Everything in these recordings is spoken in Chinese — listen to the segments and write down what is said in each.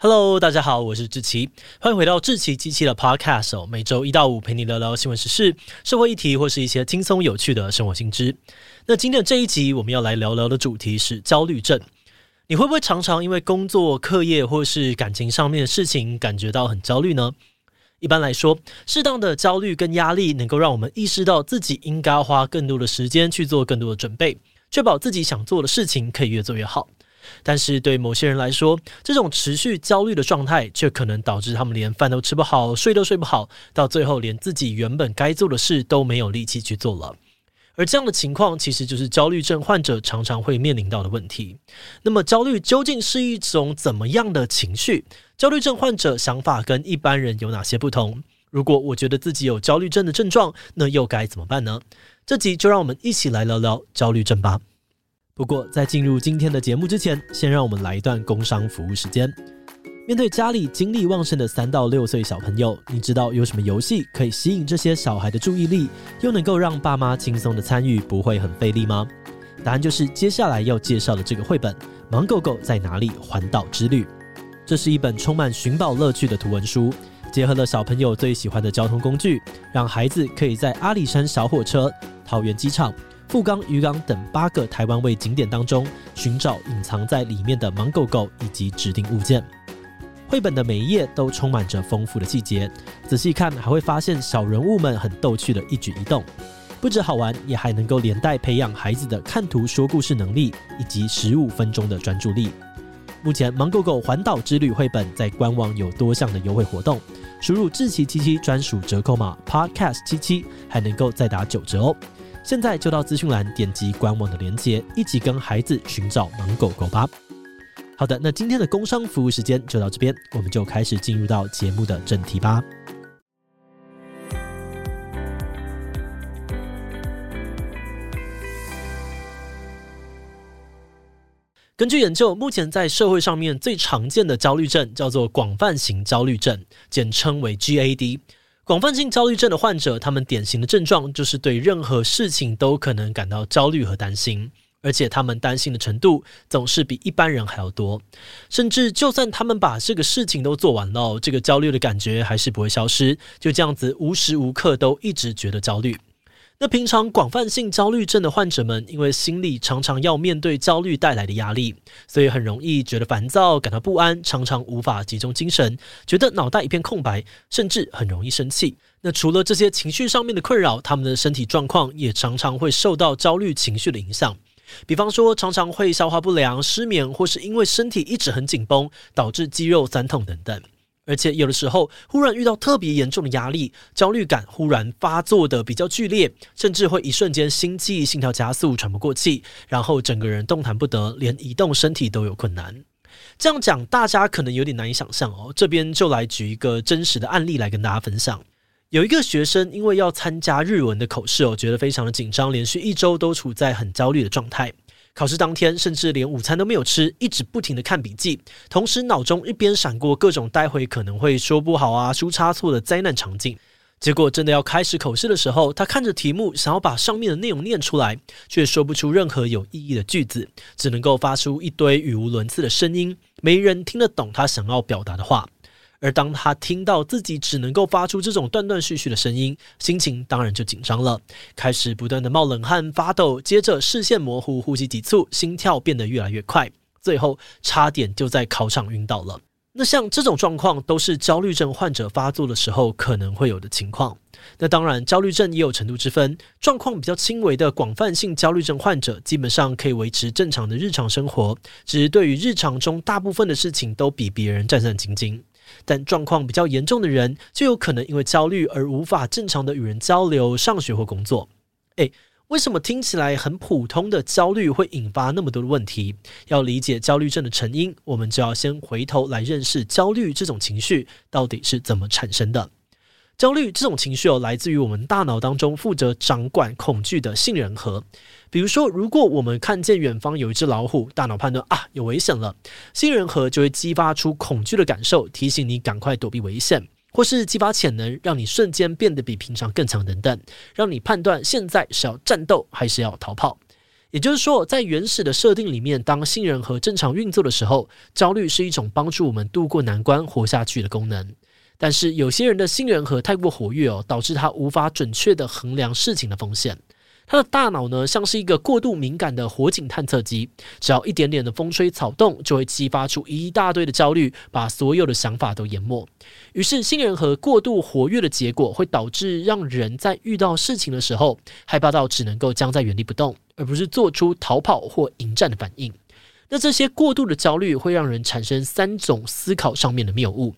Hello，大家好，我是志奇，欢迎回到志奇机器的 Podcast。每周一到五陪你聊聊新闻时事、社会议题或是一些轻松有趣的生活新知。那今天的这一集，我们要来聊聊的主题是焦虑症。你会不会常常因为工作、课业或是感情上面的事情感觉到很焦虑呢？一般来说，适当的焦虑跟压力能够让我们意识到自己应该花更多的时间去做更多的准备，确保自己想做的事情可以越做越好。但是对某些人来说，这种持续焦虑的状态却可能导致他们连饭都吃不好，睡都睡不好，到最后连自己原本该做的事都没有力气去做了。而这样的情况，其实就是焦虑症患者常常会面临到的问题。那么，焦虑究竟是一种怎么样的情绪？焦虑症患者想法跟一般人有哪些不同？如果我觉得自己有焦虑症的症状，那又该怎么办呢？这集就让我们一起来聊聊焦虑症吧。不过，在进入今天的节目之前，先让我们来一段工商服务时间。面对家里精力旺盛的三到六岁小朋友，你知道有什么游戏可以吸引这些小孩的注意力，又能够让爸妈轻松的参与，不会很费力吗？答案就是接下来要介绍的这个绘本《盲狗狗在哪里环岛之旅》。这是一本充满寻宝乐趣的图文书，结合了小朋友最喜欢的交通工具，让孩子可以在阿里山小火车、桃园机场。富冈渔港等八个台湾味景点当中，寻找隐藏在里面的芒狗狗以及指定物件。绘本的每一页都充满着丰富的细节，仔细看还会发现小人物们很逗趣的一举一动。不止好玩，也还能够连带培养孩子的看图说故事能力以及十五分钟的专注力。目前，芒狗狗环岛之旅绘本在官网有多项的优惠活动，输入志奇七七专属折扣码 Podcast 七七，还能够再打九折哦。现在就到资讯栏点击官网的链接，一起跟孩子寻找芒狗狗吧。好的，那今天的工商服务时间就到这边，我们就开始进入到节目的正题吧。根据研究，目前在社会上面最常见的焦虑症叫做广泛型焦虑症，简称为 GAD。广泛性焦虑症的患者，他们典型的症状就是对任何事情都可能感到焦虑和担心，而且他们担心的程度总是比一般人还要多。甚至就算他们把这个事情都做完了，这个焦虑的感觉还是不会消失，就这样子无时无刻都一直觉得焦虑。那平常广泛性焦虑症的患者们，因为心里常常要面对焦虑带来的压力，所以很容易觉得烦躁、感到不安，常常无法集中精神，觉得脑袋一片空白，甚至很容易生气。那除了这些情绪上面的困扰，他们的身体状况也常常会受到焦虑情绪的影响。比方说，常常会消化不良、失眠，或是因为身体一直很紧绷，导致肌肉酸痛等等。而且有的时候，忽然遇到特别严重的压力，焦虑感忽然发作的比较剧烈，甚至会一瞬间心悸、心跳加速、喘不过气，然后整个人动弹不得，连移动身体都有困难。这样讲，大家可能有点难以想象哦。这边就来举一个真实的案例来跟大家分享。有一个学生因为要参加日文的口试哦，觉得非常的紧张，连续一周都处在很焦虑的状态。考试当天，甚至连午餐都没有吃，一直不停地看笔记，同时脑中一边闪过各种待会可能会说不好啊、出差错的灾难场景。结果真的要开始口试的时候，他看着题目，想要把上面的内容念出来，却说不出任何有意义的句子，只能够发出一堆语无伦次的声音，没人听得懂他想要表达的话。而当他听到自己只能够发出这种断断续续的声音，心情当然就紧张了，开始不断的冒冷汗、发抖，接着视线模糊、呼吸急促、心跳变得越来越快，最后差点就在考场晕倒了。那像这种状况，都是焦虑症患者发作的时候可能会有的情况。那当然，焦虑症也有程度之分，状况比较轻微的广泛性焦虑症患者，基本上可以维持正常的日常生活，只是对于日常中大部分的事情都比别人战战兢兢。但状况比较严重的人，就有可能因为焦虑而无法正常的与人交流、上学或工作。诶，为什么听起来很普通的焦虑会引发那么多的问题？要理解焦虑症的成因，我们就要先回头来认识焦虑这种情绪到底是怎么产生的。焦虑这种情绪哦，来自于我们大脑当中负责掌管恐惧的杏仁核。比如说，如果我们看见远方有一只老虎，大脑判断啊，有危险了，杏仁核就会激发出恐惧的感受，提醒你赶快躲避危险，或是激发潜能，让你瞬间变得比平常更强等等，让你判断现在是要战斗还是要逃跑。也就是说，在原始的设定里面，当杏仁核正常运作的时候，焦虑是一种帮助我们度过难关、活下去的功能。但是有些人的杏仁核太过活跃哦，导致他无法准确地衡量事情的风险。他的大脑呢，像是一个过度敏感的火警探测机，只要一点点的风吹草动，就会激发出一大堆的焦虑，把所有的想法都淹没。于是，杏仁核过度活跃的结果，会导致让人在遇到事情的时候，害怕到只能够僵在原地不动，而不是做出逃跑或迎战的反应。那这些过度的焦虑，会让人产生三种思考上面的谬误：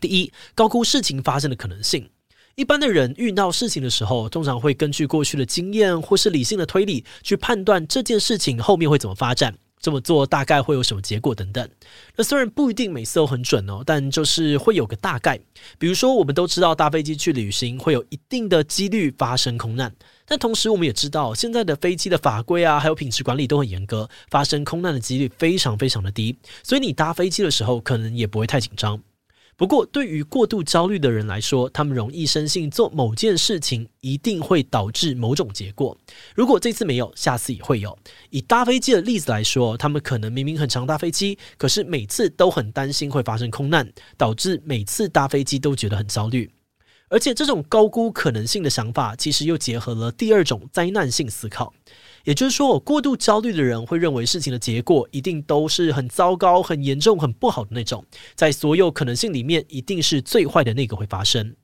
第一，高估事情发生的可能性。一般的人遇到事情的时候，通常会根据过去的经验或是理性的推理去判断这件事情后面会怎么发展，这么做大概会有什么结果等等。那虽然不一定每次都很准哦，但就是会有个大概。比如说，我们都知道搭飞机去旅行会有一定的几率发生空难，但同时我们也知道现在的飞机的法规啊，还有品质管理都很严格，发生空难的几率非常非常的低，所以你搭飞机的时候可能也不会太紧张。不过，对于过度焦虑的人来说，他们容易深信做某件事情一定会导致某种结果。如果这次没有，下次也会有。以搭飞机的例子来说，他们可能明明很常搭飞机，可是每次都很担心会发生空难，导致每次搭飞机都觉得很焦虑。而且，这种高估可能性的想法，其实又结合了第二种灾难性思考。也就是说，过度焦虑的人会认为事情的结果一定都是很糟糕、很严重、很不好的那种，在所有可能性里面，一定是最坏的那个会发生。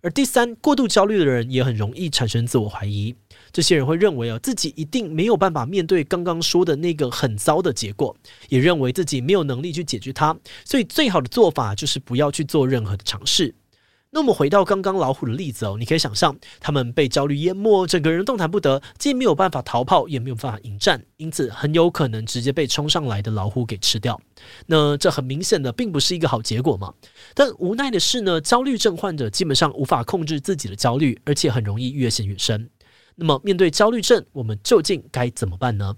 而第三，过度焦虑的人也很容易产生自我怀疑。这些人会认为啊，自己一定没有办法面对刚刚说的那个很糟的结果，也认为自己没有能力去解决它，所以最好的做法就是不要去做任何的尝试。那么回到刚刚老虎的例子哦，你可以想象，他们被焦虑淹没，整个人动弹不得，既没有办法逃跑，也没有办法迎战，因此很有可能直接被冲上来的老虎给吃掉。那这很明显的并不是一个好结果嘛。但无奈的是呢，焦虑症患者基本上无法控制自己的焦虑，而且很容易越陷越深。那么面对焦虑症，我们究竟该怎么办呢？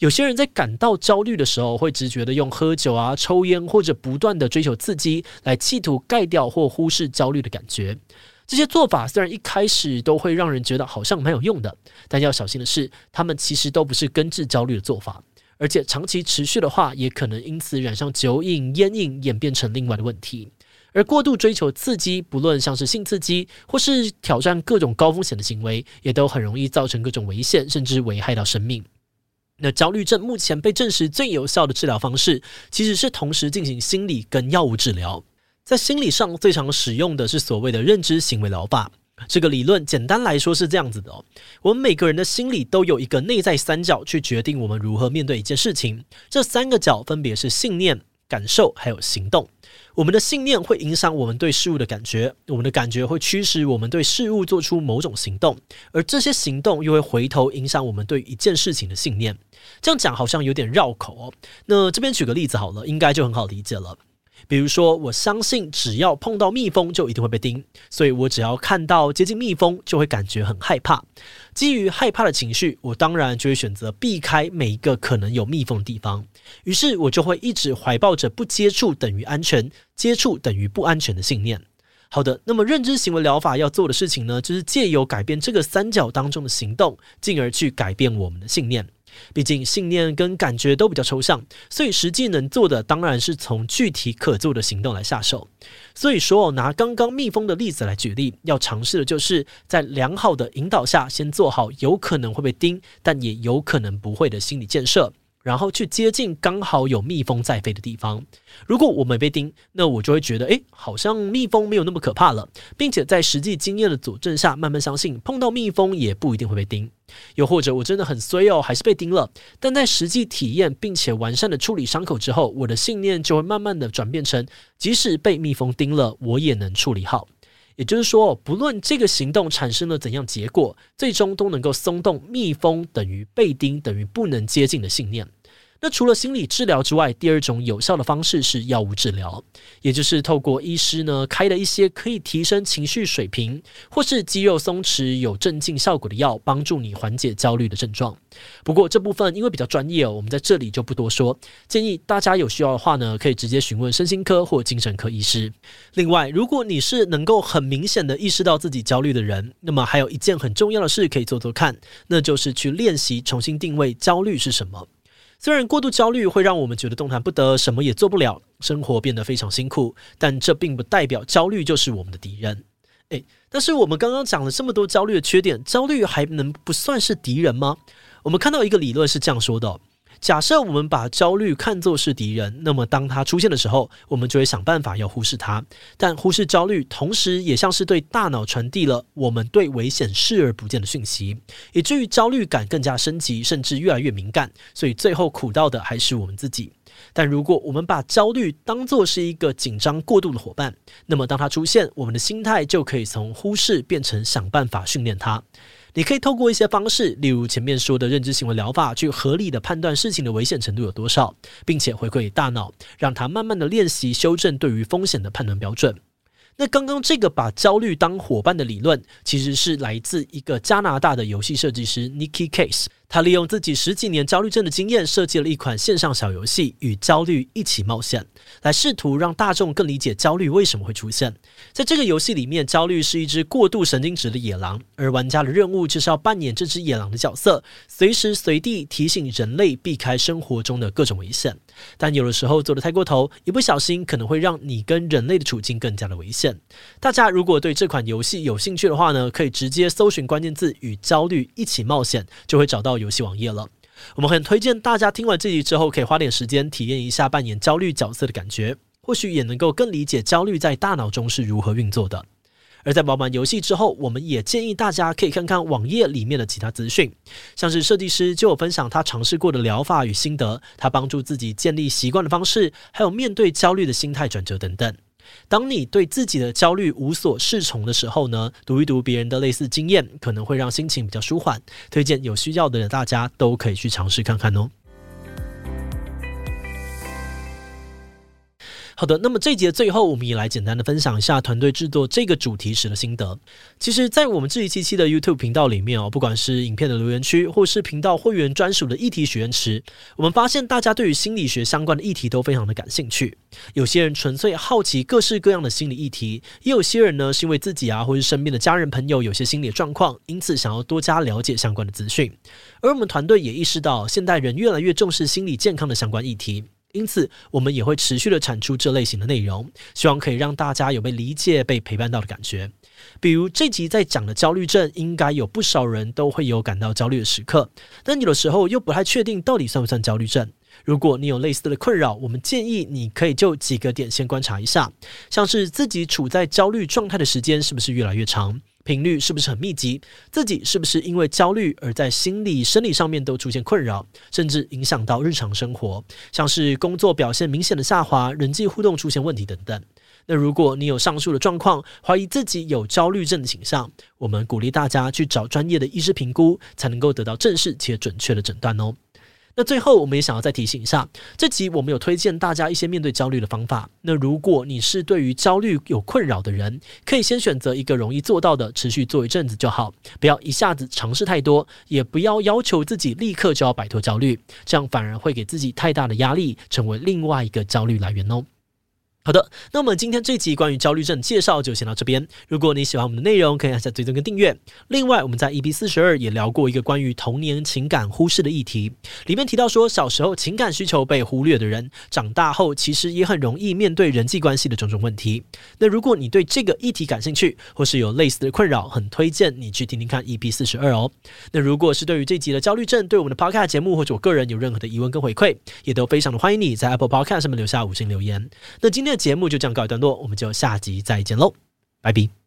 有些人在感到焦虑的时候，会直觉的用喝酒啊、抽烟或者不断的追求刺激，来企图盖掉或忽视焦虑的感觉。这些做法虽然一开始都会让人觉得好像蛮有用的，但要小心的是，他们其实都不是根治焦虑的做法，而且长期持续的话，也可能因此染上酒瘾、烟瘾，演变成另外的问题。而过度追求刺激，不论像是性刺激或是挑战各种高风险的行为，也都很容易造成各种危险，甚至危害到生命。那焦虑症目前被证实最有效的治疗方式，其实是同时进行心理跟药物治疗。在心理上最常使用的是所谓的认知行为疗法。这个理论简单来说是这样子的哦：我们每个人的心里都有一个内在三角，去决定我们如何面对一件事情。这三个角分别是信念、感受还有行动。我们的信念会影响我们对事物的感觉，我们的感觉会驱使我们对事物做出某种行动，而这些行动又会回头影响我们对一件事情的信念。这样讲好像有点绕口哦。那这边举个例子好了，应该就很好理解了。比如说，我相信只要碰到蜜蜂就一定会被叮，所以我只要看到接近蜜蜂就会感觉很害怕。基于害怕的情绪，我当然就会选择避开每一个可能有蜜蜂的地方。于是我就会一直怀抱着不接触等于安全，接触等于不安全的信念。好的，那么认知行为疗法要做的事情呢，就是借由改变这个三角当中的行动，进而去改变我们的信念。毕竟信念跟感觉都比较抽象，所以实际能做的当然是从具体可做的行动来下手。所以说，拿刚刚蜜蜂的例子来举例，要尝试的就是在良好的引导下，先做好有可能会被叮，但也有可能不会的心理建设。然后去接近刚好有蜜蜂在飞的地方。如果我没被叮，那我就会觉得，诶，好像蜜蜂没有那么可怕了，并且在实际经验的佐证下，慢慢相信碰到蜜蜂也不一定会被叮。又或者我真的很衰哦，还是被叮了。但在实际体验并且完善的处理伤口之后，我的信念就会慢慢的转变成，即使被蜜蜂叮了，我也能处理好。也就是说，不论这个行动产生了怎样结果，最终都能够松动蜜蜂等于被叮等于不能接近的信念。那除了心理治疗之外，第二种有效的方式是药物治疗，也就是透过医师呢开的一些可以提升情绪水平或是肌肉松弛有镇静效果的药，帮助你缓解焦虑的症状。不过这部分因为比较专业哦，我们在这里就不多说。建议大家有需要的话呢，可以直接询问身心科或精神科医师。另外，如果你是能够很明显的意识到自己焦虑的人，那么还有一件很重要的事可以做做看，那就是去练习重新定位焦虑是什么。虽然过度焦虑会让我们觉得动弹不得，什么也做不了，生活变得非常辛苦，但这并不代表焦虑就是我们的敌人。诶，但是我们刚刚讲了这么多焦虑的缺点，焦虑还能不算是敌人吗？我们看到一个理论是这样说的。假设我们把焦虑看作是敌人，那么当它出现的时候，我们就会想办法要忽视它。但忽视焦虑，同时也像是对大脑传递了我们对危险视而不见的讯息，以至于焦虑感更加升级，甚至越来越敏感。所以最后苦到的还是我们自己。但如果我们把焦虑当作是一个紧张过度的伙伴，那么当它出现，我们的心态就可以从忽视变成想办法训练它。你可以透过一些方式，例如前面说的认知行为疗法，去合理的判断事情的危险程度有多少，并且回馈给大脑，让它慢慢的练习修正对于风险的判断标准。那刚刚这个把焦虑当伙伴的理论，其实是来自一个加拿大的游戏设计师 Nikki Case。他利用自己十几年焦虑症的经验，设计了一款线上小游戏《与焦虑一起冒险》，来试图让大众更理解焦虑为什么会出现。在这个游戏里面，焦虑是一只过度神经质的野狼，而玩家的任务就是要扮演这只野狼的角色，随时随地提醒人类避开生活中的各种危险。但有的时候做得太过头，一不小心可能会让你跟人类的处境更加的危险。大家如果对这款游戏有兴趣的话呢，可以直接搜寻关键字“与焦虑一起冒险”，就会找到。游戏网页了，我们很推荐大家听完这集之后，可以花点时间体验一下扮演焦虑角色的感觉，或许也能够更理解焦虑在大脑中是如何运作的。而在玩完游戏之后，我们也建议大家可以看看网页里面的其他资讯，像是设计师就有分享他尝试过的疗法与心得，他帮助自己建立习惯的方式，还有面对焦虑的心态转折等等。当你对自己的焦虑无所适从的时候呢，读一读别人的类似经验，可能会让心情比较舒缓。推荐有需要的人，大家都可以去尝试看看哦。好的，那么这一节最后，我们也来简单的分享一下团队制作这个主题时的心得。其实，在我们这一期期的 YouTube 频道里面哦，不管是影片的留言区，或是频道会员专属的议题许愿池，我们发现大家对于心理学相关的议题都非常的感兴趣。有些人纯粹好奇各式各样的心理议题，也有些人呢是因为自己啊，或是身边的家人朋友有些心理状况，因此想要多加了解相关的资讯。而我们团队也意识到，现代人越来越重视心理健康的相关议题。因此，我们也会持续的产出这类型的内容，希望可以让大家有被理解、被陪伴到的感觉。比如这集在讲的焦虑症，应该有不少人都会有感到焦虑的时刻，但有的时候又不太确定到底算不算焦虑症。如果你有类似的困扰，我们建议你可以就几个点先观察一下，像是自己处在焦虑状态的时间是不是越来越长。频率是不是很密集？自己是不是因为焦虑而在心理、生理上面都出现困扰，甚至影响到日常生活，像是工作表现明显的下滑、人际互动出现问题等等。那如果你有上述的状况，怀疑自己有焦虑症的倾向，我们鼓励大家去找专业的医师评估，才能够得到正式且准确的诊断哦。那最后，我们也想要再提醒一下，这集我们有推荐大家一些面对焦虑的方法。那如果你是对于焦虑有困扰的人，可以先选择一个容易做到的，持续做一阵子就好，不要一下子尝试太多，也不要要求自己立刻就要摆脱焦虑，这样反而会给自己太大的压力，成为另外一个焦虑来源哦。好的，那我们今天这集关于焦虑症介绍就先到这边。如果你喜欢我们的内容，可以按下追踪跟订阅。另外，我们在 EP 四十二也聊过一个关于童年情感忽视的议题，里面提到说，小时候情感需求被忽略的人，长大后其实也很容易面对人际关系的种种问题。那如果你对这个议题感兴趣，或是有类似的困扰，很推荐你去听听看 EP 四十二哦。那如果是对于这集的焦虑症，对我们的 Podcast 节目或者我个人有任何的疑问跟回馈，也都非常的欢迎你在 Apple Podcast 上面留下五星留言。那今天。那节目就这样告一段落，我们就下集再见喽，拜拜。